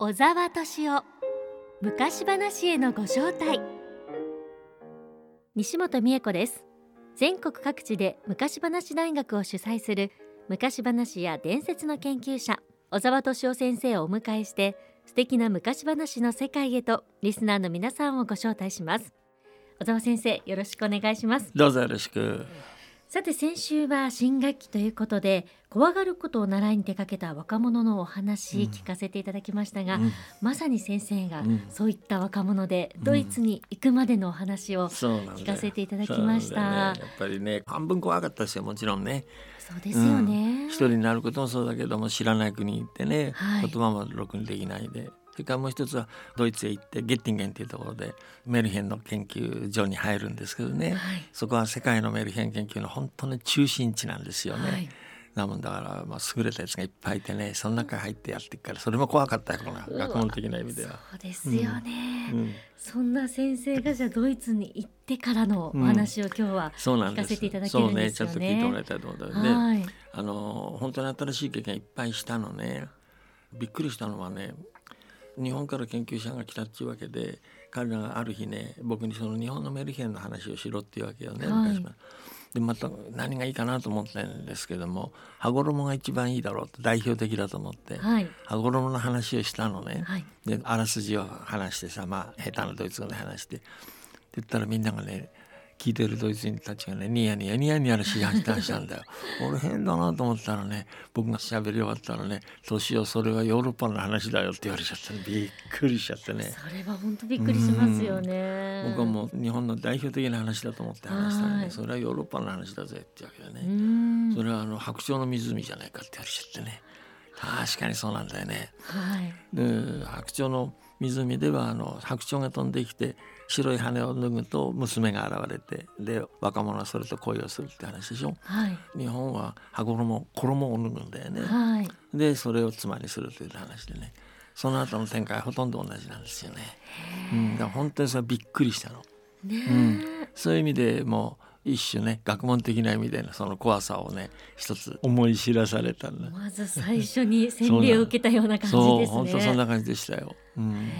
小沢敏夫昔話へのご招待。西本美恵子です。全国各地で昔話大学を主催する昔話や伝説の研究者小沢敏夫先生をお迎えして素敵な昔話の世界へとリスナーの皆さんをご招待します。小沢先生よろしくお願いします。どうぞよろしく。さて先週は新学期ということで怖がることを習いに出かけた若者のお話聞かせていただきましたが、うん、まさに先生がそういった若者でドイツに行くまでのお話を聞かせていただきました、ね、やっぱりね半分怖かったですよもちろんね。そうですよね、うん、一人になることもそうだけども知らない国に行ってね、はい、言葉もろくにできないでそれからもう一つはドイツへ行ってゲッティンゲンというところでメルヘンの研究所に入るんですけどね、はい、そこは世界のメルヘン研究の本当の中心地なんですよね。はい。なもんだから、まあ、優れたやつがいっぱいいてねその中入ってやっていくからそれも怖かったよこの学問的な意味では。そうですよね、うん。うん、そんな先生がじゃドイツに行ってからのお話を今日は聞かせていただけるんですよね。そうねちょっと聞いてもらいたいと思ったんで、はい、あの本当に新しい経験いっぱいしたのね。びっくりしたのはね日本から研究者が来たっていうわけで彼らがある日ね僕にその日本のメルヘンの話をしろっていうわけよね、はい、でまた何がいいかなと思ってるんですけども羽衣が一番いいだろうって代表的だと思って、はい、羽衣の話をしたのね、はい、であらすじを話してさまあ下手なドイツ語で話して。って言ったらみんながね聞いてるドイツ人たちがねニヤニヤニヤニヤし始したんだよ。俺変だなと思ったらね僕が喋り終わったらね「年をそれはヨーロッパの話だよ」って言われちゃって、ね、びっくりしちゃってね。それは本当びっくりしますよね。僕はもう日本の代表的な話だと思って話したらねそれはヨーロッパの話だぜってわけだね。それはあの白鳥の湖じゃないかって言われちゃってね。確かにそうなんだよね、はい、で白鳥の湖ではあの白鳥が飛んできて白い羽を脱ぐと娘が現れてで若者はそれと恋をするって話でしょ、はい、日本は羽衣衣を脱ぐんだよね、はい、でそれを妻にするという話でね。その後の展開はほとんど同じなんですよね、うん、だから本当にそれびっくりしたの、うん、そういう意味でもう一種ね学問的な意味でのその怖さをね一つ思い知らされたまず最初に洗礼を受けたような感じですね。そう本当そんな感じでしたよ、うん、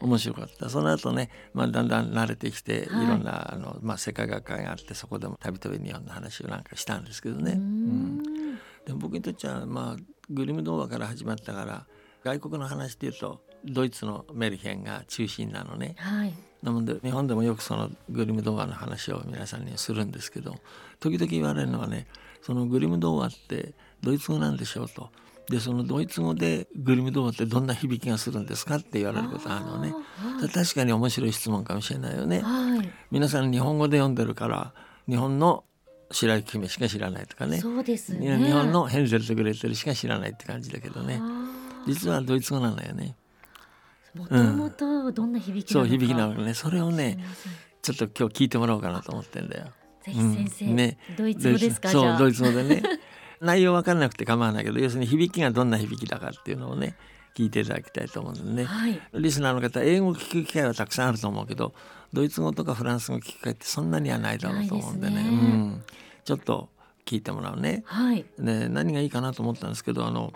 面白かった。その後ね、まあ、だんだん慣れてきて、はい、いろんなあの、まあ、世界学会があってそこでもたびたび日本の話をなんかしたんですけどね。うん、で僕にとっちゃまあグリム童話から始まったから外国の話っていうとドイツのメルヘンが中心なのね。はい。なので日本でもよくそのグリム童話の話を皆さんにするんですけど時々言われるのはねそのグリム童話ってドイツ語なんでしょうとでそのドイツ語でグリム童話ってどんな響きがするんですかって言われることあるのね。確かに面白い質問かもしれないよね、はい、皆さん日本語で読んでるから日本の白雪姫しか知らないとかね。そうですね。日本のヘンゼルとグレーテルしか知らないって感じだけどね。実はドイツ語なのよね。もともとどんな響きなのか、うん、そう響きなのかね。それをねちょっと今日聞いてもらおうかなと思ってんだよ。ぜひ先生、うん、ね。ドイツ語ですかそうドイツ語でね 内容分からなくて構わないけど要するに響きがどんな響きだかっていうのをね聞いていただきたいと思うんでね、はい、リスナーの方英語を聞く機会はたくさんあると思うけどドイツ語とかフランス語を聞く機会ってそんなにはないだろうと思うんでね、ね、うん、ちょっと聞いてもらうね。はい、で何がいいかなと思ったんですけどあの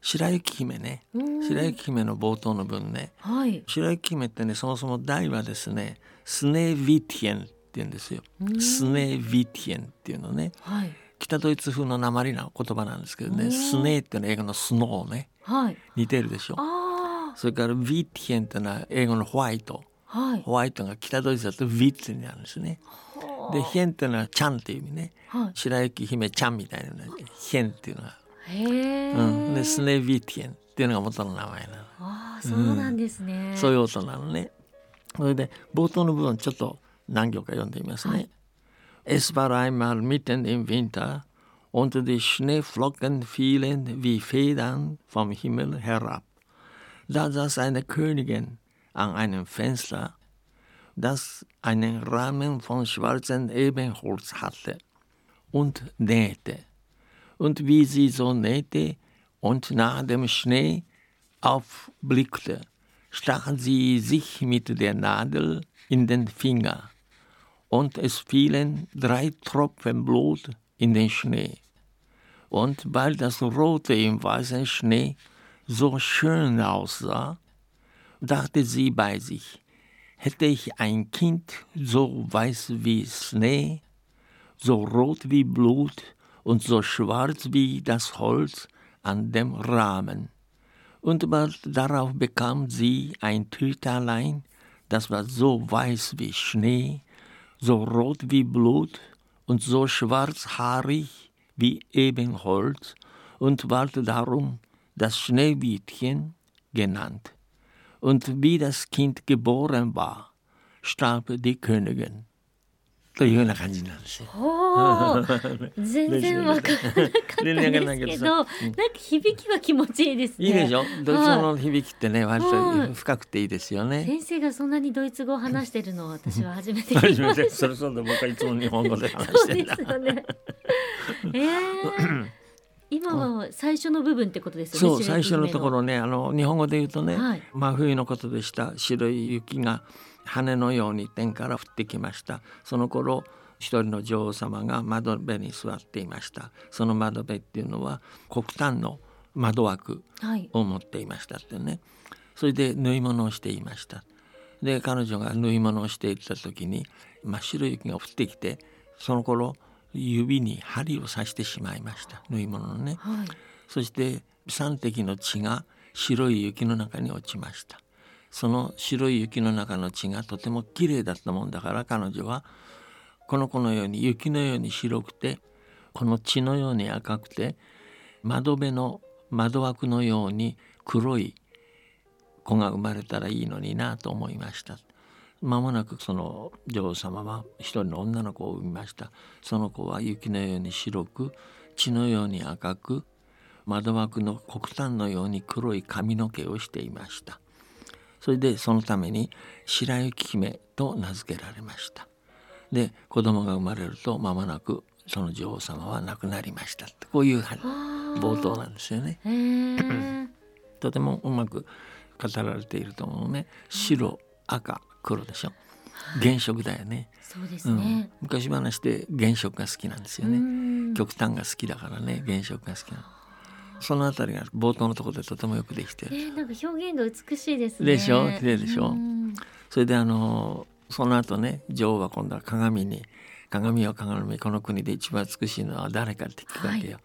白雪姫ね。白雪姫の冒頭の文ね、はい、白雪姫ってねそもそも題はですねスネービティエンって言うんですよ。スネービティエンっていうのね、はい北ドイツ風の鉛な言葉なんですけどね。スネーっていうのは英語のスノーね、はい、似てるでしょ。それからヴィティエンっていうのは英語のホワイト、はい、ホワイトが北ドイツだとヴィッツになるんですね。でヒェンっていうのはちゃんっていう意味ね、はい、白雪姫ちゃんみたいなヒェンっていうのは。へうん、でスネービティエンっていうのが元の名前なの。あそうなんですね、うん、そういう音なのね。それで冒頭の部分ちょっと何行か読んでみますね、はい Es war einmal mitten im Winter und die Schneeflocken fielen wie Federn vom Himmel herab. Da saß eine Königin an einem Fenster, das einen Rahmen von schwarzem Ebenholz hatte, und nähte. Und wie sie so nähte und nach dem Schnee aufblickte, stach sie sich mit der Nadel in den Finger und es fielen drei Tropfen Blut in den Schnee. Und weil das Rote im weißen Schnee so schön aussah, dachte sie bei sich, hätte ich ein Kind so weiß wie Schnee, so rot wie Blut und so schwarz wie das Holz an dem Rahmen. Und bald darauf bekam sie ein Töterlein, das war so weiß wie Schnee, so rot wie Blut und so schwarzhaarig wie Ebenholz und ward darum das Schneewittchen genannt. Und wie das Kind geboren war, starb die Königin. というような感じなんですよ。全然わからなかったんですけど、なんか響きは気持ちいいですね。いいでしょ？ドイツ語の響きってね、割と深くていいですよね。先生がそんなにドイツ語を話してるのは私は初めて聞きました。それそうで僕はいつも日本語で話してる。そうですよね。ええー。今は最初の部分ってことですよね。そう最初のところね、あの日本語で言うとね、はい、真冬のことでした白い雪が羽のように天から降ってきました。その頃一人の女王様が窓辺に座っていました。その窓辺っていうのは黒炭の窓枠を持っていましたってね、はい、それで縫い物をしていました。で彼女が縫い物をしていた時に真っ白い雪が降ってきてその頃指に針を刺してしまいました。縫い物のね、はい、そして3滴の血が白い雪の中に落ちましたその白い雪の中の血がとても綺麗だったもんだから彼女はこの子のように雪のように白くてこの血のように赤くて窓辺の窓枠のように黒い子が生まれたらいいのになと思いました。間もなくその女王様は一人の女の子を産みましたその子は雪のように白く血のように赤く窓枠の黒炭のように黒い髪の毛をしていましたそれでそのために白雪姫と名付けられました。で子供が生まれると間もなくその女王様は亡くなりましたこういう冒頭なんですよね。とてもうまく語られていると思うね。白赤黒でしょ。原色だよね。そうですね、うん、昔話で原色が好きなんですよね。極端が好きだからね原色が好きなの。そのあたりが冒頭のところでとてもよくできてる。えー、なんか表現が美しいですね。でしょ？綺麗でしょ？それであのその後ね女王は今度は鏡に鏡を鏡この国で一番美しいのは誰かって聞くわけよ。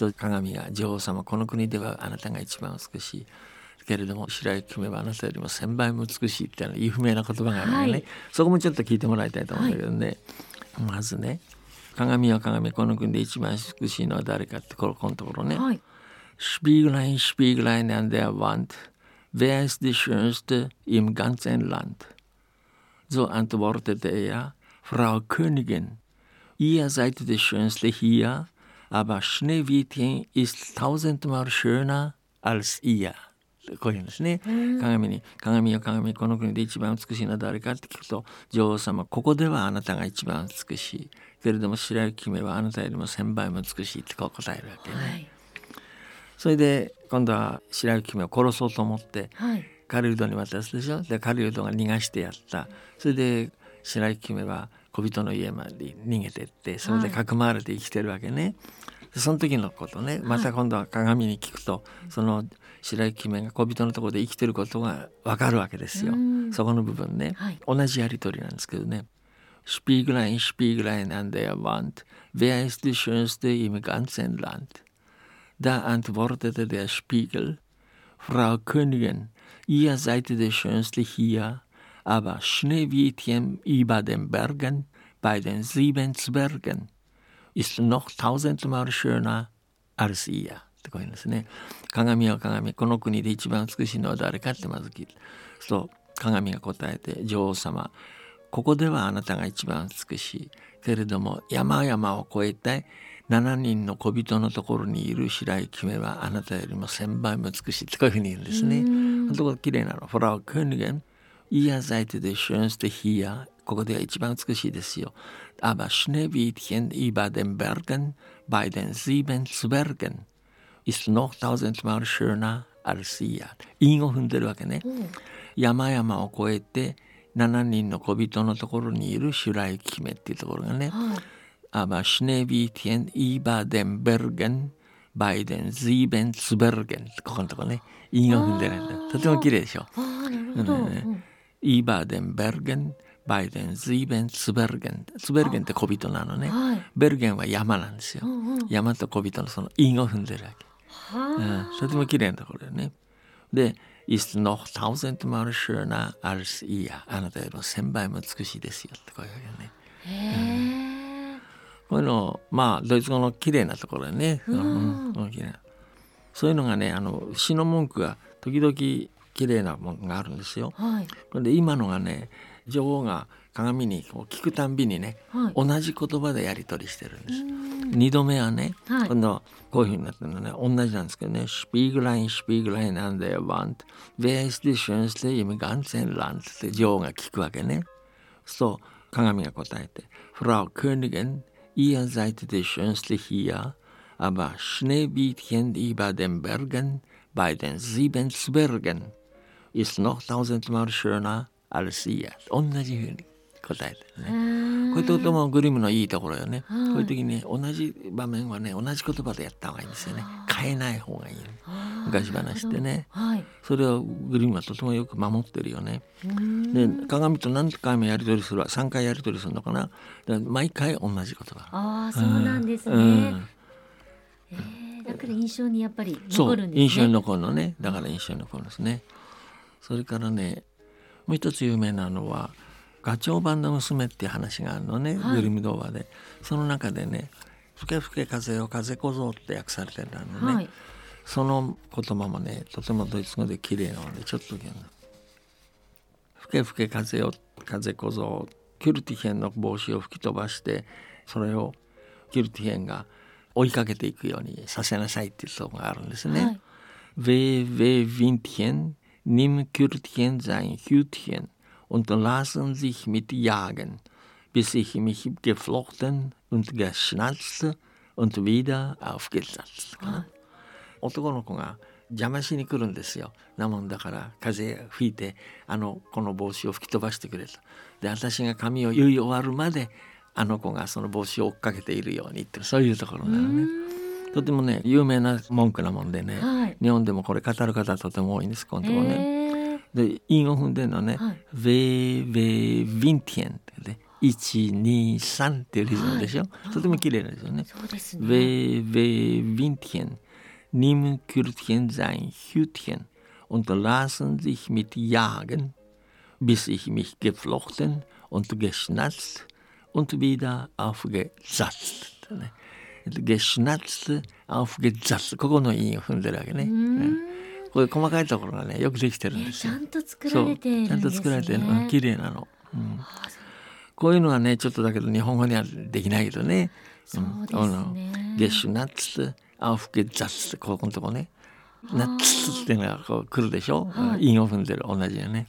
はい、鏡が女王様この国ではあなたが一番美しい。けれども白雪姫はあなたよりも1,000倍も美しいっていうの有名な言葉があるのでね、はい、そこもちょっと聞いてもらいたいと思うんだけどね、はい、まずね鏡は鏡この国で一番美しいのは誰かってこのところね、はい Spieglein, Spieglein an der Wand, wer ist die Schönste im ganzen Land? So antwortete er, Frau Königin, ihr seid die Schönste hier, aber Schneewittchen ist tausendmal schöner als ihr. こういうんですね、鏡に「鏡よ鏡この国で一番美しいのは誰か?」って聞くと女王様ここではあなたが一番美しいけれども白雪姫はあなたよりも千倍も美しいってこう答えるわけね。はい それで今度は白雪姫を殺そうと思って、はい、狩人に渡すでしょ？で狩人が逃がしてやった。それで白雪姫は小人の家まで逃げてってそれでかくまわれて生きてるわけね。はいその時のことねまた今度は鏡に聞くと、その白雪姫が小人のところで生きてることがわかるわけですよ。そこの部分ね、はい、同じやり取りなんですけどね。Spieglein, Spieglein an der Wand, wer ist die schönste im ganzen Land? Da antwortete der Spiegel, Frau Königin, ihr seid die Schönste hier, aber Schneewittchen über den Bergen bei den sieben Zwergen ist noch tausendmal schöner als ihr. ってこういうんですね。鏡は鏡、この国で一番美しいのは誰かってまず聞いて。そう鏡が答えて女王様ここではあなたが一番美しいけれども山々を越えて7人の小人のところにいる白い姫はあなたよりも1,000倍も美しいとてういうふうに言うんですね。と本当綺麗なの。フラワー・クーニン。イヤザイトでシュンステヒア。ここでは一番美しいですよ。アバ・シネビーティン・イバデン・ベルゲン、bei den sieben Zwergen. ist noch tausendmal schöner als Ihr. 韻を踏んでるわけね。山々を越えて7人の小人のところにいる白い姫っていうところがね。Aber Schneewittchen über den Bergen beiden sieben Zwergen ここのとこね韻を踏んでないんだとても綺麗でしょね、über den Bergen bei den sieben Zwergen Zwergen って小人なのね、はい、 Bergen は山なんですよ、うんうん、山と小人のその韻を踏んでるわけ、はあ、とても綺麗なところよねで ist noch tausendmal schöner als ihr あなたよりも千倍も美しいですよってこういうわけねへえ、こういうのまあドイツ語の綺麗なところね、うん、そういうのがねあの詩の文句が時々綺麗なものがあるんですよ。はい、で今のがね女王が鏡にこう聞くたんびにね、はい、同じ言葉でやり取りしてるんです。二度目はね、はい、今度こういうふうになってるのね。同じなんですけどね「シピーグラインシピーグラインなんだよワン」「Wer ist die schönste im ganzen Land」って女王が聞くわけね。そう鏡が答えて「Frau Königin ihr seid die schönste hier aber Schneebietchen über den Bergen bei den sieben Zwergen ist noch tausendmal schöner als ihr 同じふうに答えてるね。こういうともグリムのいいところよね。こういう時に同じ場面はね同じ言葉でやった方がいいんですよね。変えない方がいい、ね。昔話ってね、はい、それをグリムはとてもよく守ってるよね。で鏡と何回もやり取りする3回やり取りするのかな。毎回同じ言葉。ああそうなんですね。うんえー、だから印象にやっぱり残るんですね。印象に残るのね。だから印象に残るんですね。それからね、もう一つ有名なのはガチョウ版の娘っていう話があるのね、はい、グリム童話で。その中でね、ふけふけ風を風小僧って訳されてるのね。はい、その言葉もね、とてもドイツ語で綺麗なのでちょっとふけふけ風を風小僧キュルティヘンの帽子を吹き飛ばしてそれをキュルティヘンが追いかけていくようにさせなさいっていうとこがあるんですね。はい、Weh, weh, Windchen, nimm Kürtchen sein Hütchen und lassen sich mit jagen, bis ich mich geflochten und geschnatzt und wieder aufgesatzt. 男の子が邪魔しに来るんですよ。なもんだから風吹いてあのこの帽子を吹き飛ばしてくれと。で私が髪を結い終わるまであの子がその帽子を追っかけているようにってそういうところなのね。とてもね有名な文句なもんでね、はい、日本でもこれ語る方とても多いんですこのところね。で韻を踏んでるのね「 Weh, weh, Windchen」ってね「一二三っていうリズムでしょ、はい、とても綺麗なんですよね。 Weh, weh, Windchen, nimm Kürdchen sein Hütchen, und lass'n sich mit jagen, bis ich mich geflochten und geschnatzt und wieder aufgesatzt. geschnatzt, aufgesatzt.ここの韻を踏んでるわけね。これ細かいところがね、よくできてるんですよ。ちゃんと作られてるんです、ね。ちゃんと作られてるのが綺麗なの。うんこういうのはねちょっとだけど日本語にはできないけどね。そうですね。geschnatzt, aufgesatzt ここのとこね。ナッツっていうのがこう来るでしょ？韻を踏んでる同じよね。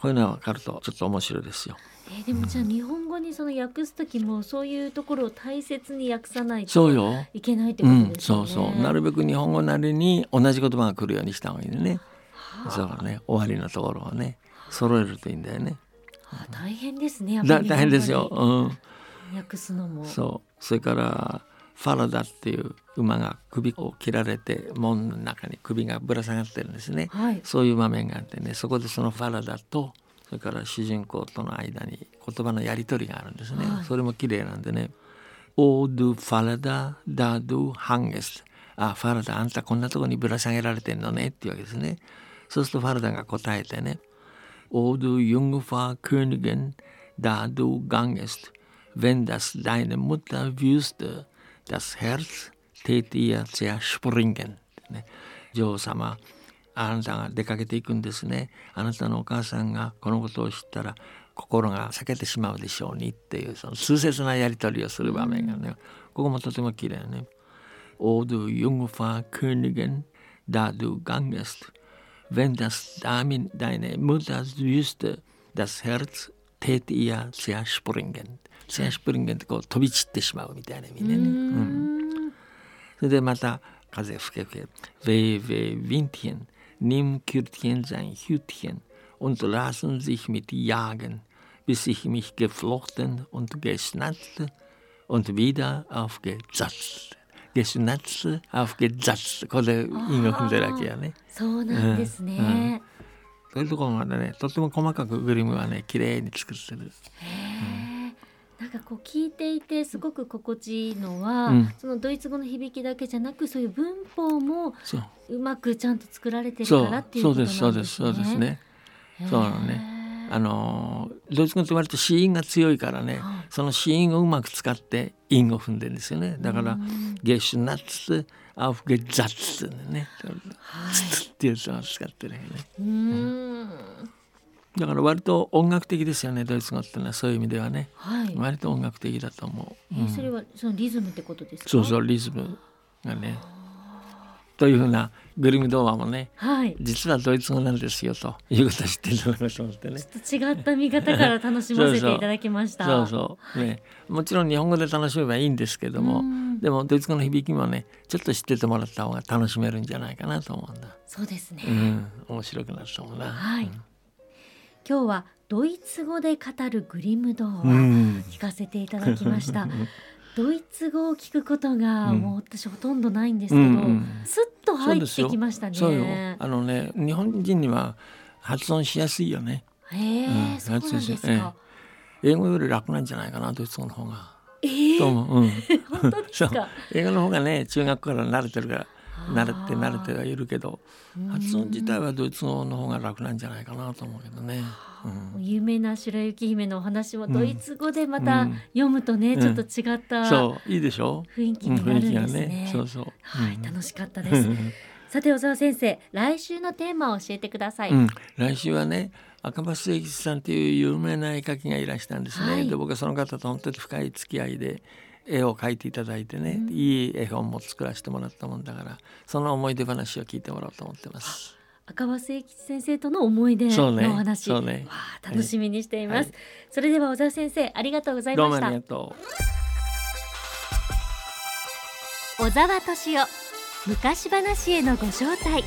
こういうのが分かるとちょっと面白いですよ。えー、でもじゃあ日本語にその訳す時もそういうところを大切に訳さないといけないってことですね。そうそうなるべく日本語なりに同じ言葉が来るようにした方がいいね。そうね終わりのところをね揃えるといいんだよね。あ大変ですね。大変ですよ。うん。訳すのも。そう。それからファラダっていう馬が首を切られて門の中に首がぶら下がってるんですね、はい、そういう場面があってねそこでそのファラダとそれから主人公との間に言葉のやり取りがあるんですね、はい、それも綺麗なんでね「オードゥファラダダドゥハンゲス」あファラダあんたこんなとこにぶら下げられてんのね。っていうわけですね。そうするとファラダが答えてね「オードゥユングファー・クーニゲンダドゥガンゲス」wenn das deine Mutter wüsste, das Herz tät ihr zerspringen、ね、女王様あなたが出かけていくんですねあなたのお母さんがこのことを知ったら心が裂けてしまうでしょうにっていうその痛切なやり取りをする場面がね、ここもとても綺麗ね。O du Jungfer Königin, da du gangest, wenn das Damin deine Mutter wüsste, das Herz tät ihr zerspringen. zerspringen ってこう飛び散ってしまうみたいな意味でね。うん、それでまた風吹け吹け。Weh, weh, Windchen, nimm Kürtchen sein Hütchen und lassen sich mit jagen, bis ich mich geflochten und geschnatzt und wieder aufgezatzt. ゲシュナッツアフゲザッツここで韻を踏んでるわけやね。そうなんですね。うんうんそういうところまでねとても細かくグリムはね綺麗に作ってる。なんかこう聞いていてすごく心地いいのは、うん、そのドイツ語の響きだけじゃなくそういう文法もうまくちゃんと作られてるからっていうことなんですね。そうですそうですね。そうなのね。あのドイツ語って割と子音が強いからね、はい、その子音をうまく使って音を踏んでるんですよね。だから「ゲシュナッツ」「アフゲザッツ」ね「はい、ツ」っていうのを使ってるよね。うん。だから割と音楽的ですよねドイツ語ってのはそういう意味ではね、はい、割と音楽的だと思う、えー、それはそのリズムってことですか？そうそうリズムがねというふうなグリム童話もね、はい、実はドイツ語なんですよということを知ってると思いますと思ってね。ちょっと違った見方から楽しませていただきました。そうそうね、もちろん日本語で楽しめばいいんですけども、でもドイツ語の響きもね、ちょっと知っててもらった方が楽しめるんじゃないかなと思うんだ。そうですね。うん、面白くなると思うな。はい。うん、今日はドイツ語で語るグリム童話、聞かせていただきました。ドイツ語を聞くことがもう私ほとんどないんですけど、うんうん、スッと入ってきましたね。あのね日本人には発音しやすいよね。へえ、うん、そうなんですか、えー、英語より楽なんじゃないかなドイツ語の方が。えー、う。うん、本当ですか？英語の方がね中学から慣れてるから慣れて慣れてはいるけど発音自体はドイツ語の方が楽なんじゃないかなと思うけどね。うん、有名な白雪姫のお話もドイツ語でまた読むとね、うん、ちょっと違ったそういいでしょ？雰囲気になるんですね。ねそうそうはい、楽しかったです。さて小沢先生来週のテーマを教えてください。来週はね赤羽誠吉さんという有名な絵描きがいらしたんですね。はい、で僕はその方と本当に深い付き合いで。絵を描いていただいてね、うん、いい絵本も作らせてもらったもんだからその思い出話を聞いてもらおうと思ってます。赤羽誠吉先生との思い出のお話、ね、ね楽しみにしています、はい、それでは小沢先生ありがとうございました。小沢敏夫昔話へのご招待